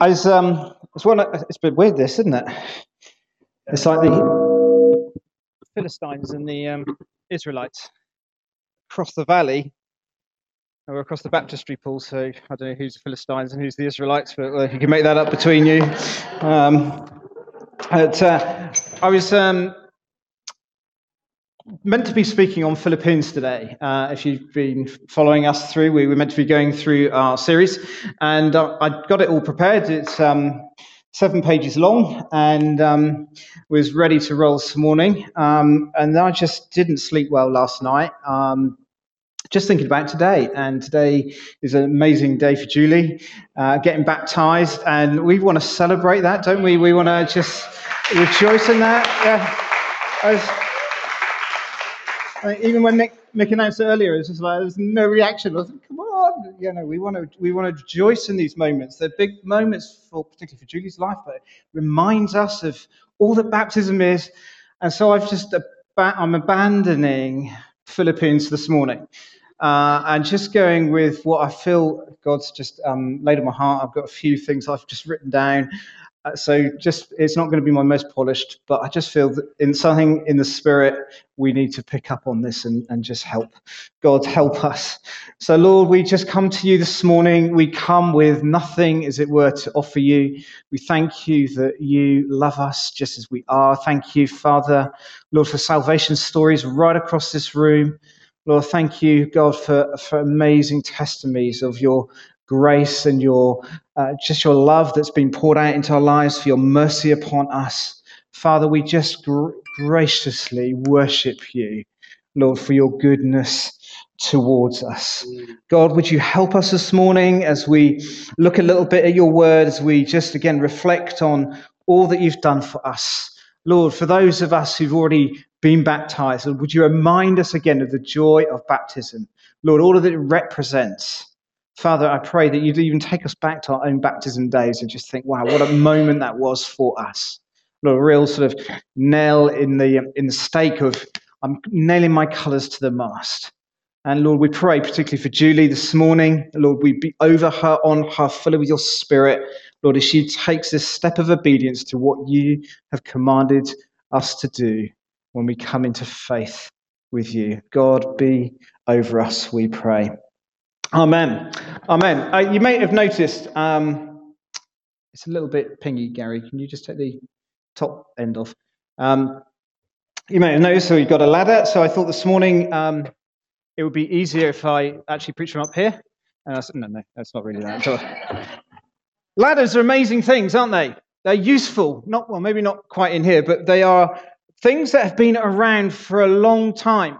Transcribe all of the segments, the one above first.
Um, it's one. It's a bit weird, this, isn't it? It's like the Philistines and the um, Israelites across the valley, or across the baptistry pool. So I don't know who's the Philistines and who's the Israelites, but uh, you can make that up between you. Um, but, uh, I was um, meant to be speaking on Philippians today. Uh, if you've been following us through, we were meant to be going through our series, and uh, I got it all prepared. It's um, seven pages long, and um, was ready to roll this morning. Um, and I just didn't sleep well last night. Um, just thinking about today, and today is an amazing day for Julie, uh, getting baptized, and we want to celebrate that, don't we? We want to just rejoice in that. Yeah. Mean, even when Nick, Mick announced it earlier, it was just like there's no reaction. I was like, come on, you know, we want to we want to rejoice in these moments. They're big moments for particularly for Julie's life, but it reminds us of all that baptism is. And so I've just I'm abandoning Philippians this morning. Uh, and just going with what I feel God's just um, laid on my heart. I've got a few things I've just written down. Uh, so just it's not going to be my most polished, but I just feel that in something in the spirit we need to pick up on this and, and just help. God help us. So Lord, we just come to you this morning. We come with nothing, as it were, to offer you. We thank you that you love us just as we are. Thank you, Father, Lord, for salvation stories right across this room. Lord, thank you, God, for, for amazing testimonies of your grace and your uh, just your love that's been poured out into our lives, for your mercy upon us. Father, we just gr- graciously worship you, Lord, for your goodness towards us. God, would you help us this morning as we look a little bit at your word, as we just again reflect on all that you've done for us. Lord, for those of us who've already been baptized, Lord, would you remind us again of the joy of baptism? Lord, all that it represents. Father, I pray that you'd even take us back to our own baptism days and just think, wow, what a moment that was for us. Lord, a real sort of nail in the in the stake of I'm nailing my colours to the mast. And Lord, we pray particularly for Julie this morning. Lord, we be over her, on her, fill with your spirit. Lord, as she takes this step of obedience to what you have commanded us to do when we come into faith with you. God, be over us, we pray. Amen. Amen. Uh, you may have noticed um, it's a little bit pingy, Gary. Can you just take the top end off? Um, you may have noticed, so we've got a ladder. So I thought this morning um, it would be easier if I actually preach from up here. Uh, no, no, that's not really that. Ladders are amazing things, aren't they? They're useful. Not well, maybe not quite in here, but they are things that have been around for a long time.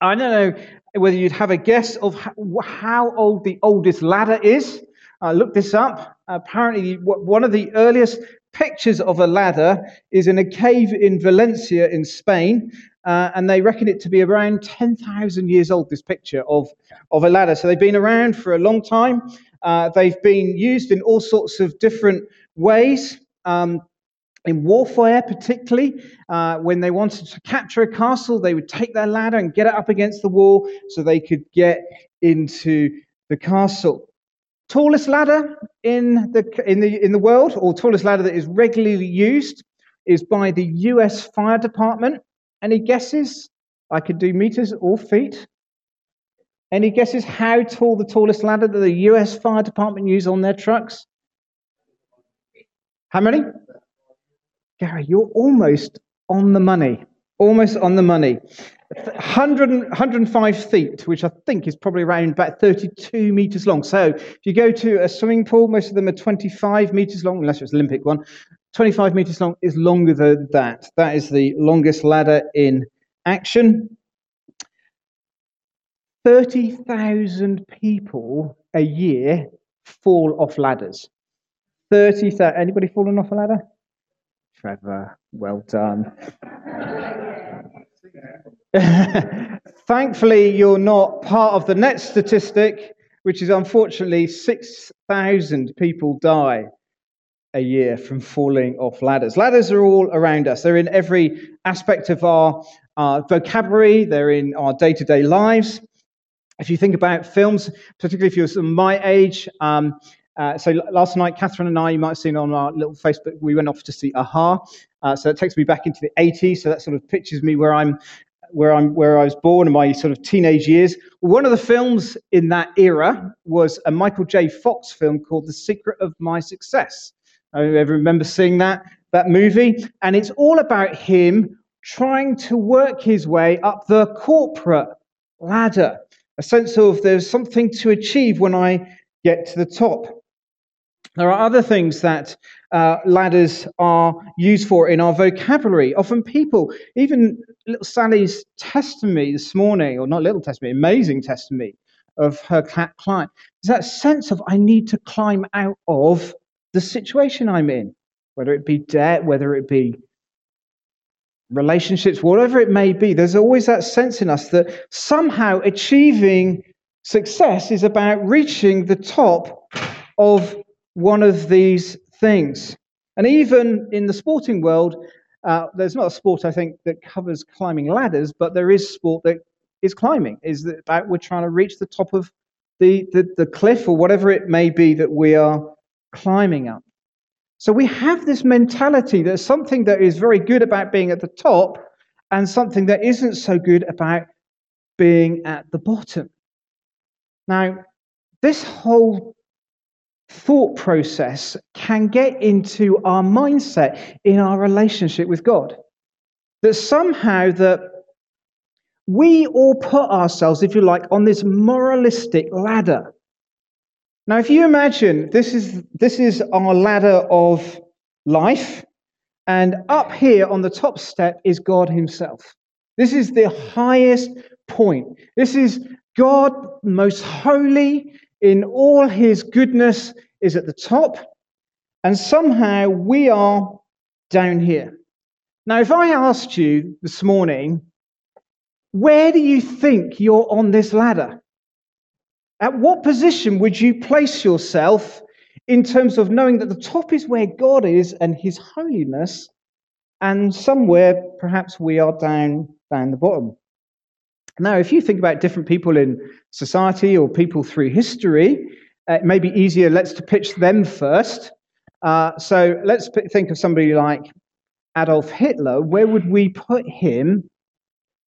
I don't know whether you'd have a guess of how old the oldest ladder is. I looked this up. Apparently, one of the earliest pictures of a ladder is in a cave in Valencia in Spain, uh, and they reckon it to be around 10,000 years old, this picture of, of a ladder. So they've been around for a long time. Uh, they've been used in all sorts of different ways. Um, in warfare, particularly, uh, when they wanted to capture a castle, they would take their ladder and get it up against the wall so they could get into the castle. Tallest ladder in the, in the, in the world, or tallest ladder that is regularly used, is by the US Fire Department. Any guesses? I could do meters or feet. Any guesses how tall the tallest ladder that the US Fire Department use on their trucks? How many? Gary, you're almost on the money. Almost on the money. 100, 105 feet, which I think is probably around about 32 meters long. So if you go to a swimming pool, most of them are 25 meters long, unless it's an Olympic one. 25 meters long is longer than that. That is the longest ladder in action. 30,000 people a year fall off ladders. 30,000. Anybody fallen off a ladder? Trevor, well done. Thankfully, you're not part of the next statistic, which is unfortunately 6,000 people die a year from falling off ladders. Ladders are all around us, they're in every aspect of our, vocabulary, they're in our day to day lives. If you think about films, particularly if you're my age, um, Uh, so last night, Catherine and I, you might have seen on our little Facebook, we went off to see a-ha. Uh, so that takes me back into the 80s. So that sort of pictures me where I'm, where I'm, where I was born in my sort of teenage years. One of the films in that era was a Michael J. Fox film called The Secret of My Success. I remember seeing that that movie? And it's all about him trying to work his way up the corporate ladder. A sense of there's something to achieve when I get to the top. There are other things that uh, ladders are used for in our vocabulary. Often people, even little Sally's testimony this morning, or not little testimony, amazing testimony of her client, is that sense of I need to climb out of the situation I'm in, whether it be debt, whether it be relationships, whatever it may be. There's always that sense in us that somehow achieving success is about reaching the top of one of these things. And even in the sporting world, uh, there's not a sport I think that covers climbing ladders, but there is sport that is climbing. Is that we're trying to reach the top of the, the, the cliff or whatever it may be that we are climbing up. So we have this mentality that something that is very good about being at the top and something that isn't so good about being at the bottom. Now, this whole thought process can get into our mindset in our relationship with God. That somehow that we all put ourselves, if you like, on this moralistic ladder now, if you imagine this is, this is our ladder of life, and up here on the top step is God Himself. This is the highest point. This is God, most holy in all His goodness, is at the top, and somehow we are down here. Now, if I asked you this morning, where do you think you're on this ladder? At what position would you place yourself in terms of knowing that the top is where God is and his holiness, and somewhere perhaps we are down, down the bottom? Now, if you think about different people in society or people through history, uh, it may be easier, let's to pitch them first. Uh, so let's think of somebody like Adolf Hitler. Where would we put him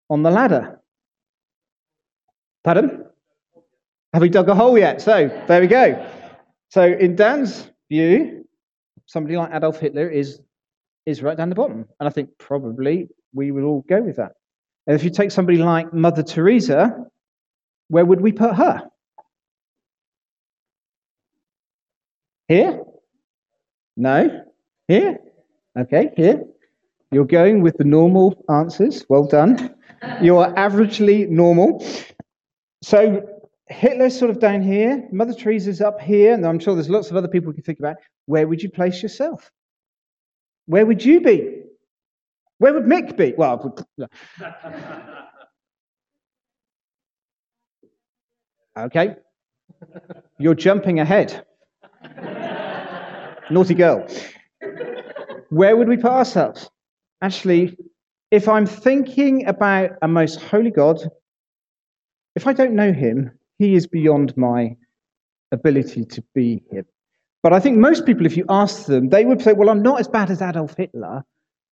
on the ladder? Pardon? Have we dug a hole yet? So there we go. So in Dan's view, somebody like Adolf Hitler is is right down the bottom, and I think probably we would all go with that. And if you take somebody like Mother Teresa, where would we put her? Here? No? Here? Okay, here. You're going with the normal answers. Well done. You're averagely normal. So Hitler's sort of down here, Mother Teresa's up here, and I'm sure there's lots of other people you can think about. Where would you place yourself? Where would you be? Where would Mick be? Well, okay. You're jumping ahead. Naughty girl. Where would we put ourselves? Actually, if I'm thinking about a most holy God, if I don't know him, he is beyond my ability to be him. But I think most people, if you ask them, they would say, Well, I'm not as bad as Adolf Hitler,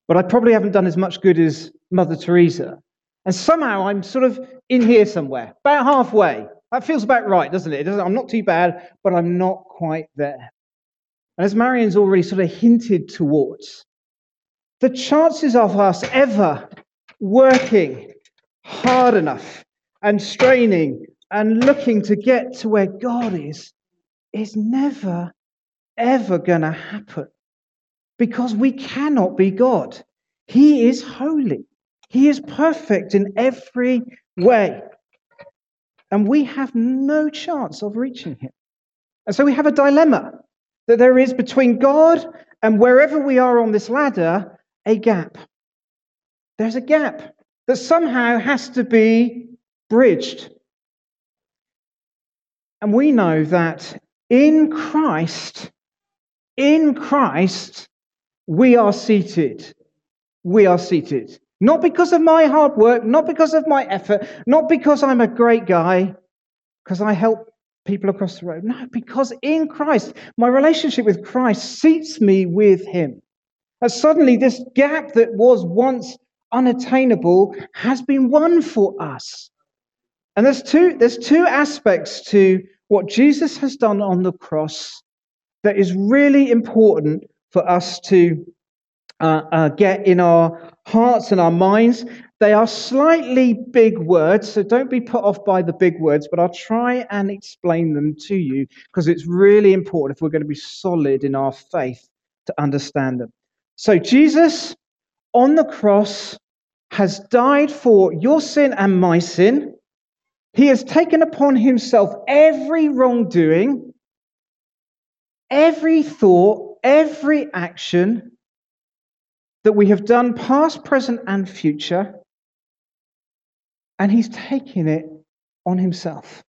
but I probably haven't done as much good as Mother Teresa. And somehow I'm sort of in here somewhere, about halfway. That feels about right, doesn't it? doesn't, I'm not too bad, but I'm not quite there. And as Marion's already sort of hinted towards, the chances of us ever working hard enough and straining and looking to get to where God is is never, ever going to happen because we cannot be God. He is holy, He is perfect in every way. And we have no chance of reaching Him. And so we have a dilemma that there is between God and wherever we are on this ladder, a gap. There's a gap that somehow has to be bridged. And we know that in Christ, in Christ, we are seated. We are seated. Not because of my hard work, not because of my effort, not because I'm a great guy, because I help people across the road. No, because in Christ, my relationship with Christ seats me with Him. And suddenly, this gap that was once unattainable has been won for us. And there's two, there's two aspects to what Jesus has done on the cross that is really important for us to uh, uh, get in our hearts and our minds. They are slightly big words, so don't be put off by the big words, but I'll try and explain them to you because it's really important if we're going to be solid in our faith to understand them. So, Jesus on the cross has died for your sin and my sin. He has taken upon himself every wrongdoing, every thought, every action that we have done, past, present, and future and he's taking it on himself.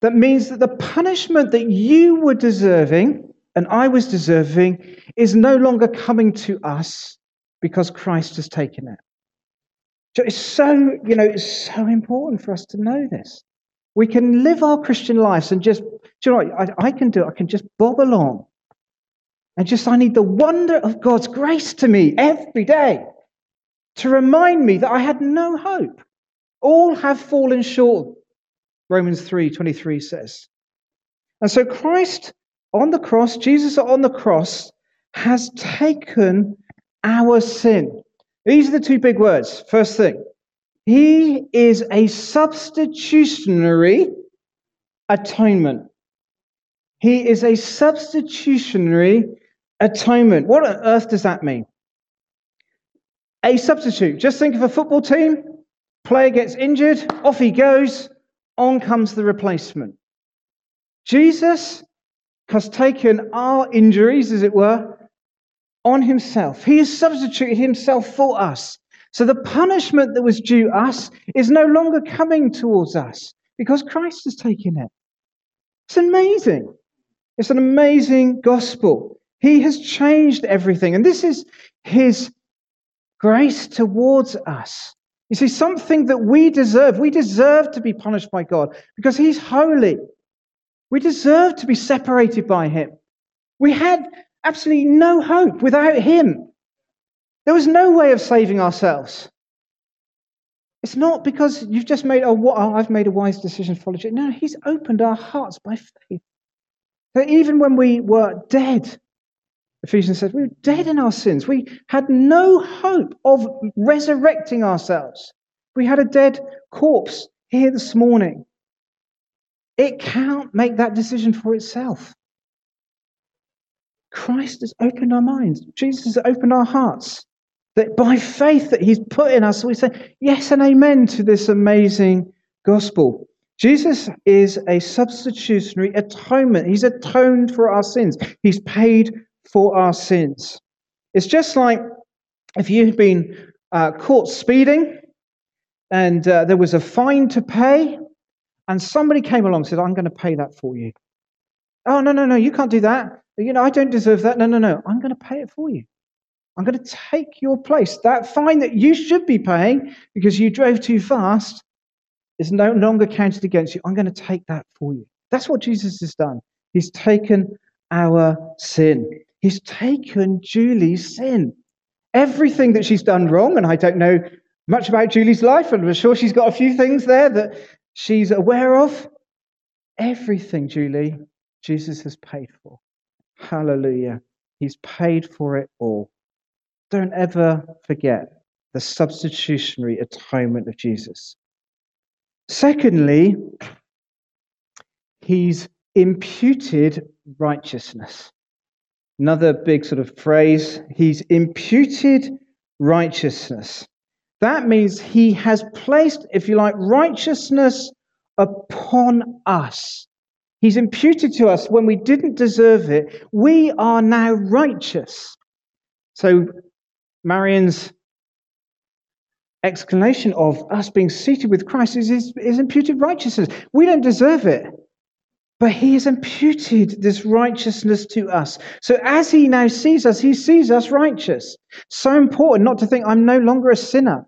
That means that the punishment that you were deserving and I was deserving is no longer coming to us because Christ has taken it. So it's so, you know, it's so important for us to know this. We can live our Christian lives and just, you know I, I can do it. I can just bob along. And just, I need the wonder of God's grace to me every day to remind me that I had no hope. All have fallen short, Romans 3:23 says. And so Christ on the cross, Jesus on the cross, has taken our sin. These are the two big words. First thing, he is a substitutionary atonement. He is a substitutionary atonement. What on earth does that mean? A substitute. Just think of a football team. Player gets injured, off he goes, on comes the replacement. Jesus has taken our injuries, as it were, on himself. He has substituted himself for us. So the punishment that was due us is no longer coming towards us because Christ has taken it. It's amazing. It's an amazing gospel. He has changed everything. And this is his grace towards us. You see, something that we deserve. We deserve to be punished by God because He's holy. We deserve to be separated by Him. We had absolutely no hope without Him. There was no way of saving ourselves. It's not because you've just made, oh, oh I've made a wise decision to follow Jesus. No, He's opened our hearts by faith. That even when we were dead, Ephesians says we were dead in our sins. We had no hope of resurrecting ourselves. We had a dead corpse here this morning. It can't make that decision for itself. Christ has opened our minds. Jesus has opened our hearts. That by faith that He's put in us, we say yes and amen to this amazing gospel. Jesus is a substitutionary atonement. He's atoned for our sins. He's paid for our sins. It's just like if you've been uh, caught speeding and uh, there was a fine to pay, and somebody came along and said, I'm going to pay that for you. Oh, no, no, no, you can't do that. You know, I don't deserve that. No, no, no, I'm going to pay it for you. I'm going to take your place. That fine that you should be paying because you drove too fast is no longer counted against you. I'm going to take that for you. That's what Jesus has done. He's taken our sin. He's taken Julie's sin. Everything that she's done wrong, and I don't know much about Julie's life, and I'm sure she's got a few things there that she's aware of. Everything, Julie, Jesus has paid for. Hallelujah. He's paid for it all. Don't ever forget the substitutionary atonement of Jesus. Secondly, he's imputed righteousness. Another big sort of phrase, he's imputed righteousness. That means he has placed, if you like, righteousness upon us. He's imputed to us when we didn't deserve it. We are now righteous. So, Marion's explanation of us being seated with Christ is, is, is imputed righteousness. We don't deserve it. But he has imputed this righteousness to us. So as he now sees us, he sees us righteous. So important not to think I'm no longer a sinner.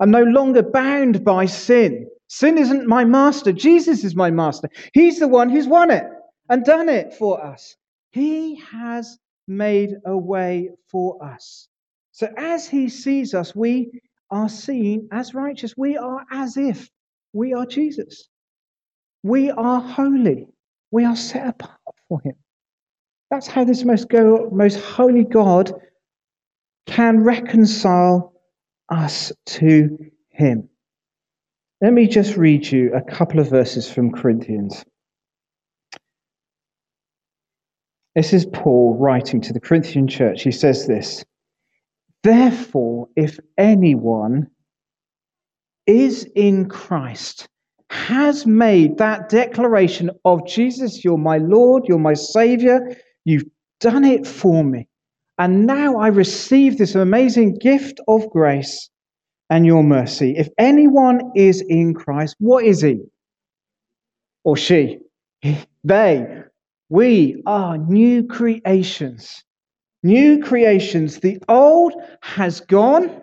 I'm no longer bound by sin. Sin isn't my master. Jesus is my master. He's the one who's won it and done it for us. He has made a way for us. So as he sees us, we are seen as righteous. We are as if we are Jesus. We are holy. We are set apart for him. That's how this most, go, most holy God can reconcile us to him. Let me just read you a couple of verses from Corinthians. This is Paul writing to the Corinthian church. He says this Therefore, if anyone is in Christ, has made that declaration of Jesus, you're my Lord, you're my Savior, you've done it for me. And now I receive this amazing gift of grace and your mercy. If anyone is in Christ, what is he? Or she? They. We are new creations. New creations. The old has gone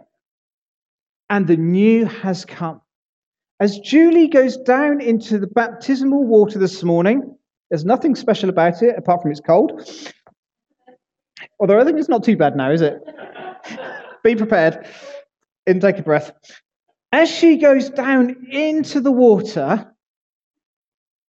and the new has come. As Julie goes down into the baptismal water this morning, there's nothing special about it apart from it's cold. Although I think it's not too bad now, is it? Be prepared. In take a breath. As she goes down into the water,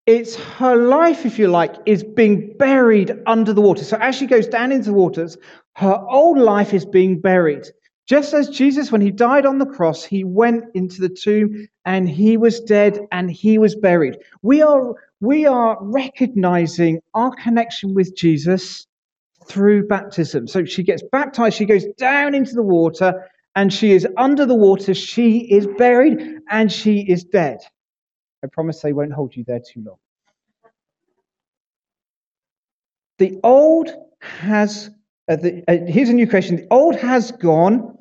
it's her life, if you like, is being buried under the water. So as she goes down into the waters, her old life is being buried. Just as Jesus, when he died on the cross, he went into the tomb and he was dead and he was buried. We are, we are recognizing our connection with Jesus through baptism. So she gets baptized, she goes down into the water, and she is under the water. She is buried and she is dead. I promise they won't hold you there too long. The old has, uh, the, uh, here's a new question. The old has gone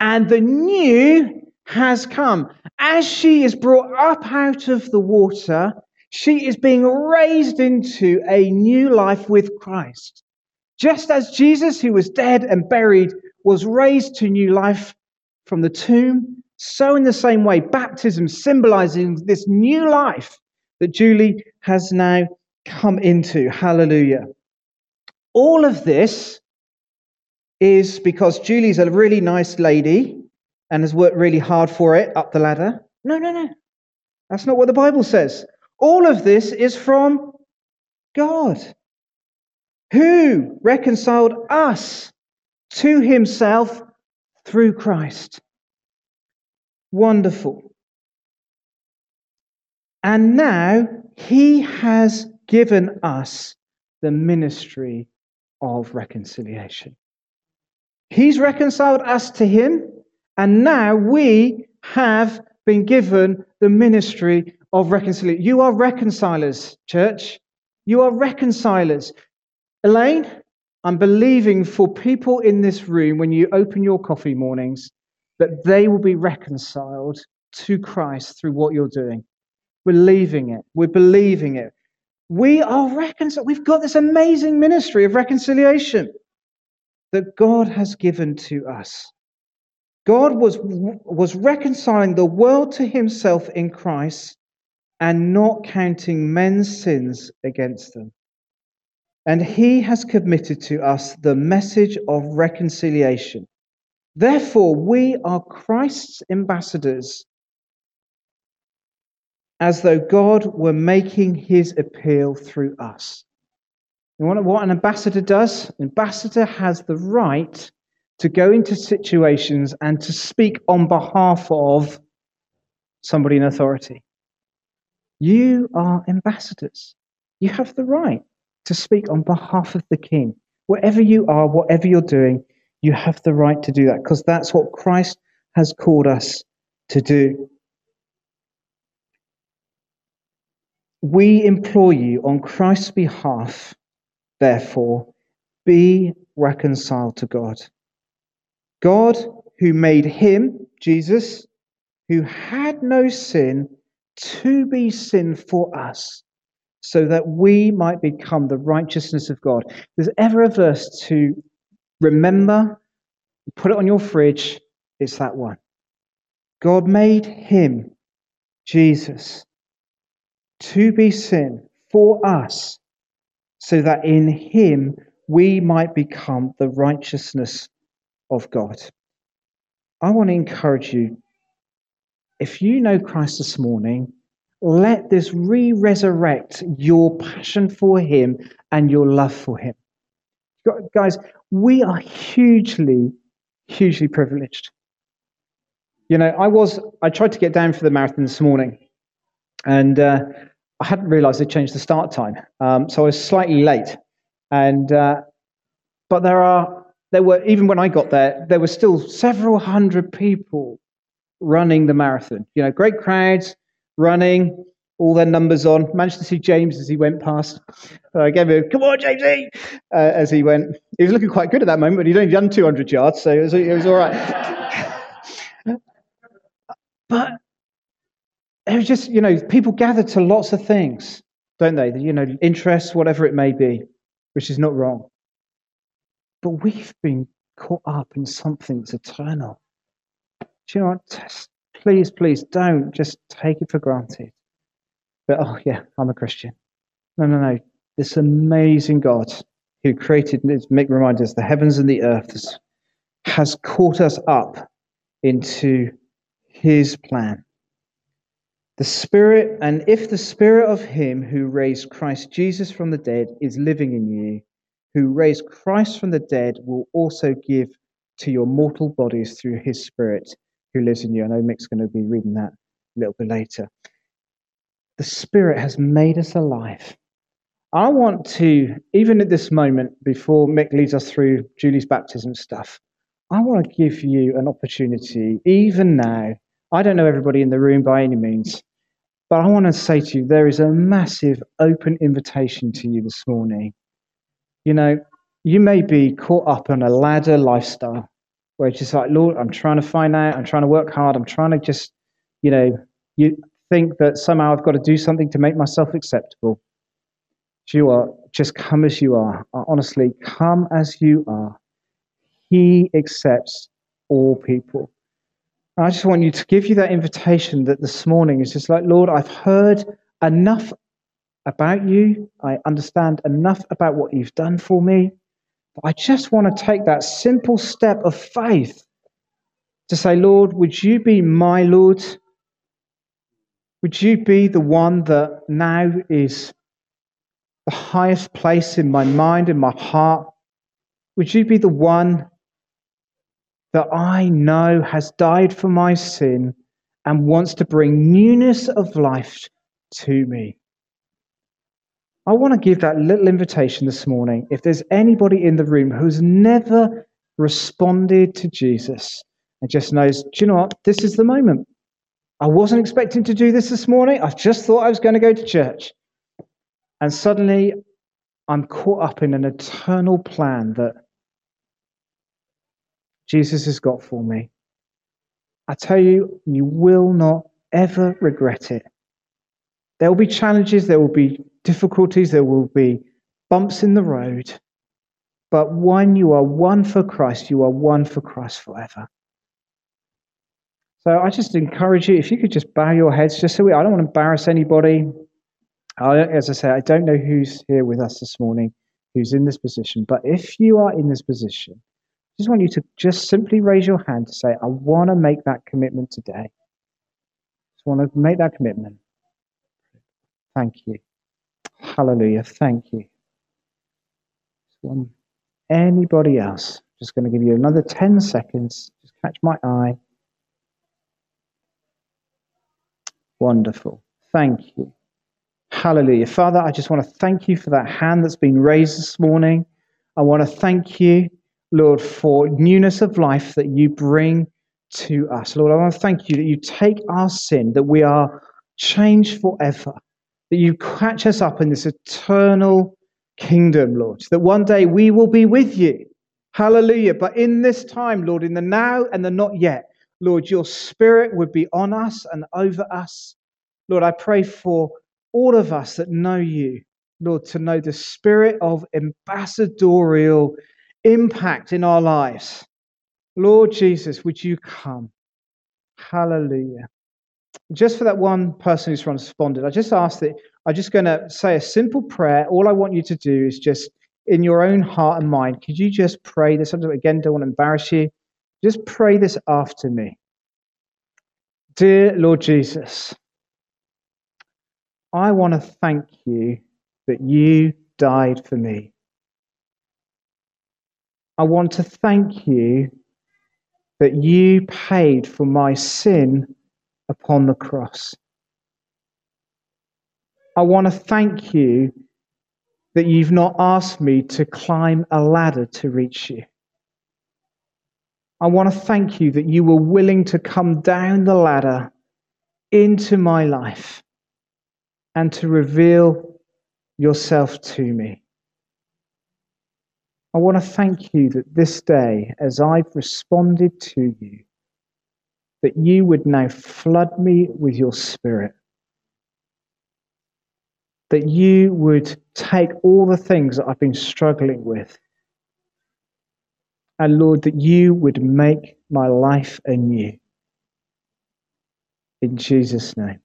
and the new has come. As she is brought up out of the water, she is being raised into a new life with Christ. Just as Jesus, who was dead and buried, was raised to new life from the tomb, so in the same way, baptism symbolizing this new life that Julie has now come into. Hallelujah. All of this is because Julie's a really nice lady and has worked really hard for it up the ladder. No, no, no. That's not what the Bible says. All of this is from God, who reconciled us to himself through Christ. Wonderful. And now he has given us the ministry of reconciliation. He's reconciled us to him, and now we have been given the ministry of reconciliation. You are reconcilers, church. You are reconcilers. Elaine, I'm believing for people in this room when you open your coffee mornings that they will be reconciled to Christ through what you're doing. We're believing it. We're believing it. We are reconciled. We've got this amazing ministry of reconciliation that God has given to us. God was, was reconciling the world to himself in Christ and not counting men's sins against them. And he has committed to us the message of reconciliation. Therefore, we are Christ's ambassadors, as though God were making his appeal through us. You want what an ambassador does? An ambassador has the right to go into situations and to speak on behalf of somebody in authority. You are ambassadors. You have the right to speak on behalf of the king. Wherever you are, whatever you're doing, you have the right to do that because that's what Christ has called us to do. We implore you on Christ's behalf Therefore, be reconciled to God. God, who made him, Jesus, who had no sin, to be sin for us, so that we might become the righteousness of God. There's ever a verse to remember, put it on your fridge, it's that one. God made him Jesus to be sin for us, so that in him we might become the righteousness of God. I want to encourage you if you know Christ this morning, let this re resurrect your passion for him and your love for him. Guys, we are hugely, hugely privileged. You know, I was, I tried to get down for the marathon this morning and uh, I hadn't realized they changed the start time. Um, so I was slightly late. And, uh, but there are, there were, even when I got there, there were still several hundred people running the marathon. You know, great crowds running, all their numbers on. Managed to see James as he went past. I gave him, come on, Jamesy, uh, as he went. He was looking quite good at that moment, but he'd only done 200 yards, so it was, it was all right. but it was just, you know, people gather to lots of things, don't they? You know, interests, whatever it may be, which is not wrong. But we've been caught up in something that's eternal. Do you know what? Please, please don't just take it for granted. But, oh, yeah, I'm a Christian. No, no, no. This amazing God who created, as Mick reminds us, the heavens and the earth has caught us up into his plan. The Spirit, and if the Spirit of Him who raised Christ Jesus from the dead is living in you, who raised Christ from the dead will also give to your mortal bodies through His Spirit who lives in you. I know Mick's going to be reading that a little bit later. The Spirit has made us alive. I want to, even at this moment, before Mick leads us through Julie's baptism stuff, I want to give you an opportunity, even now. I don't know everybody in the room by any means, but I want to say to you, there is a massive open invitation to you this morning. You know, you may be caught up on a ladder lifestyle where it's just like, Lord, I'm trying to find out, I'm trying to work hard, I'm trying to just, you know, you think that somehow I've got to do something to make myself acceptable. You are just come as you are. Honestly, come as you are. He accepts all people. I just want you to give you that invitation that this morning is just like, Lord, I've heard enough about you. I understand enough about what you've done for me. But I just want to take that simple step of faith to say, Lord, would you be my Lord? Would you be the one that now is the highest place in my mind, in my heart? Would you be the one that I know has died for my sin and wants to bring newness of life to me. I want to give that little invitation this morning. If there's anybody in the room who's never responded to Jesus and just knows, do you know what? This is the moment. I wasn't expecting to do this this morning. I just thought I was going to go to church. And suddenly I'm caught up in an eternal plan that Jesus has got for me. I tell you, you will not ever regret it. There will be challenges, there will be difficulties, there will be bumps in the road. But when you are one for Christ, you are one for Christ forever. So I just encourage you, if you could just bow your heads, just so we, I don't want to embarrass anybody. I, as I say, I don't know who's here with us this morning, who's in this position. But if you are in this position, just want you to just simply raise your hand to say, I want to make that commitment today. Just want to make that commitment. Thank you. Hallelujah. Thank you. Anybody else? Just going to give you another 10 seconds. Just catch my eye. Wonderful. Thank you. Hallelujah. Father, I just want to thank you for that hand that's been raised this morning. I want to thank you Lord, for newness of life that you bring to us. Lord, I want to thank you that you take our sin, that we are changed forever, that you catch us up in this eternal kingdom, Lord, that one day we will be with you. Hallelujah. But in this time, Lord, in the now and the not yet, Lord, your spirit would be on us and over us. Lord, I pray for all of us that know you, Lord, to know the spirit of ambassadorial impact in our lives. Lord Jesus, would you come? Hallelujah. just for that one person who's responded, I just ask that I'm just going to say a simple prayer. All I want you to do is just in your own heart and mind, could you just pray this? Again, don't want to embarrass you. Just pray this after me. Dear Lord Jesus, I want to thank you that you died for me. I want to thank you that you paid for my sin upon the cross. I want to thank you that you've not asked me to climb a ladder to reach you. I want to thank you that you were willing to come down the ladder into my life and to reveal yourself to me. I want to thank you that this day, as I've responded to you, that you would now flood me with your spirit. That you would take all the things that I've been struggling with. And Lord, that you would make my life anew. In Jesus' name.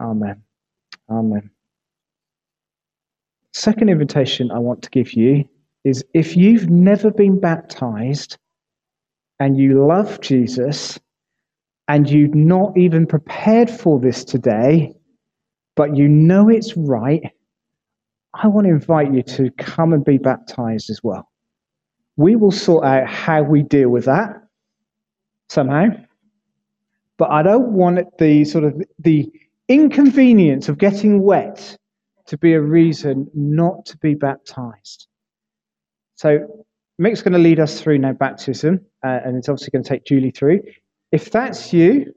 Amen. Amen. Second invitation I want to give you is if you've never been baptized and you love Jesus and you've not even prepared for this today, but you know it's right, I want to invite you to come and be baptized as well. We will sort out how we deal with that somehow. But I don't want the sort of the inconvenience of getting wet to be a reason not to be baptized. So Mick's going to lead us through now baptism, uh, and it's obviously going to take Julie through. If that's you,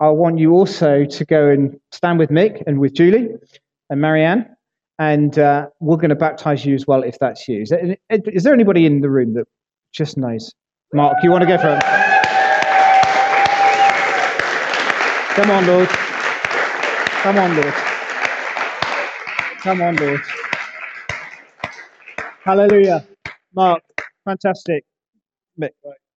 I want you also to go and stand with Mick and with Julie and Marianne, and uh, we're going to baptize you as well if that's you. Is there, is there anybody in the room that just knows? Mark, you want to go for it? Come on, Lord. Come on, Lord. Come on, Lord. Hallelujah. Mark, fantastic. Mick, right.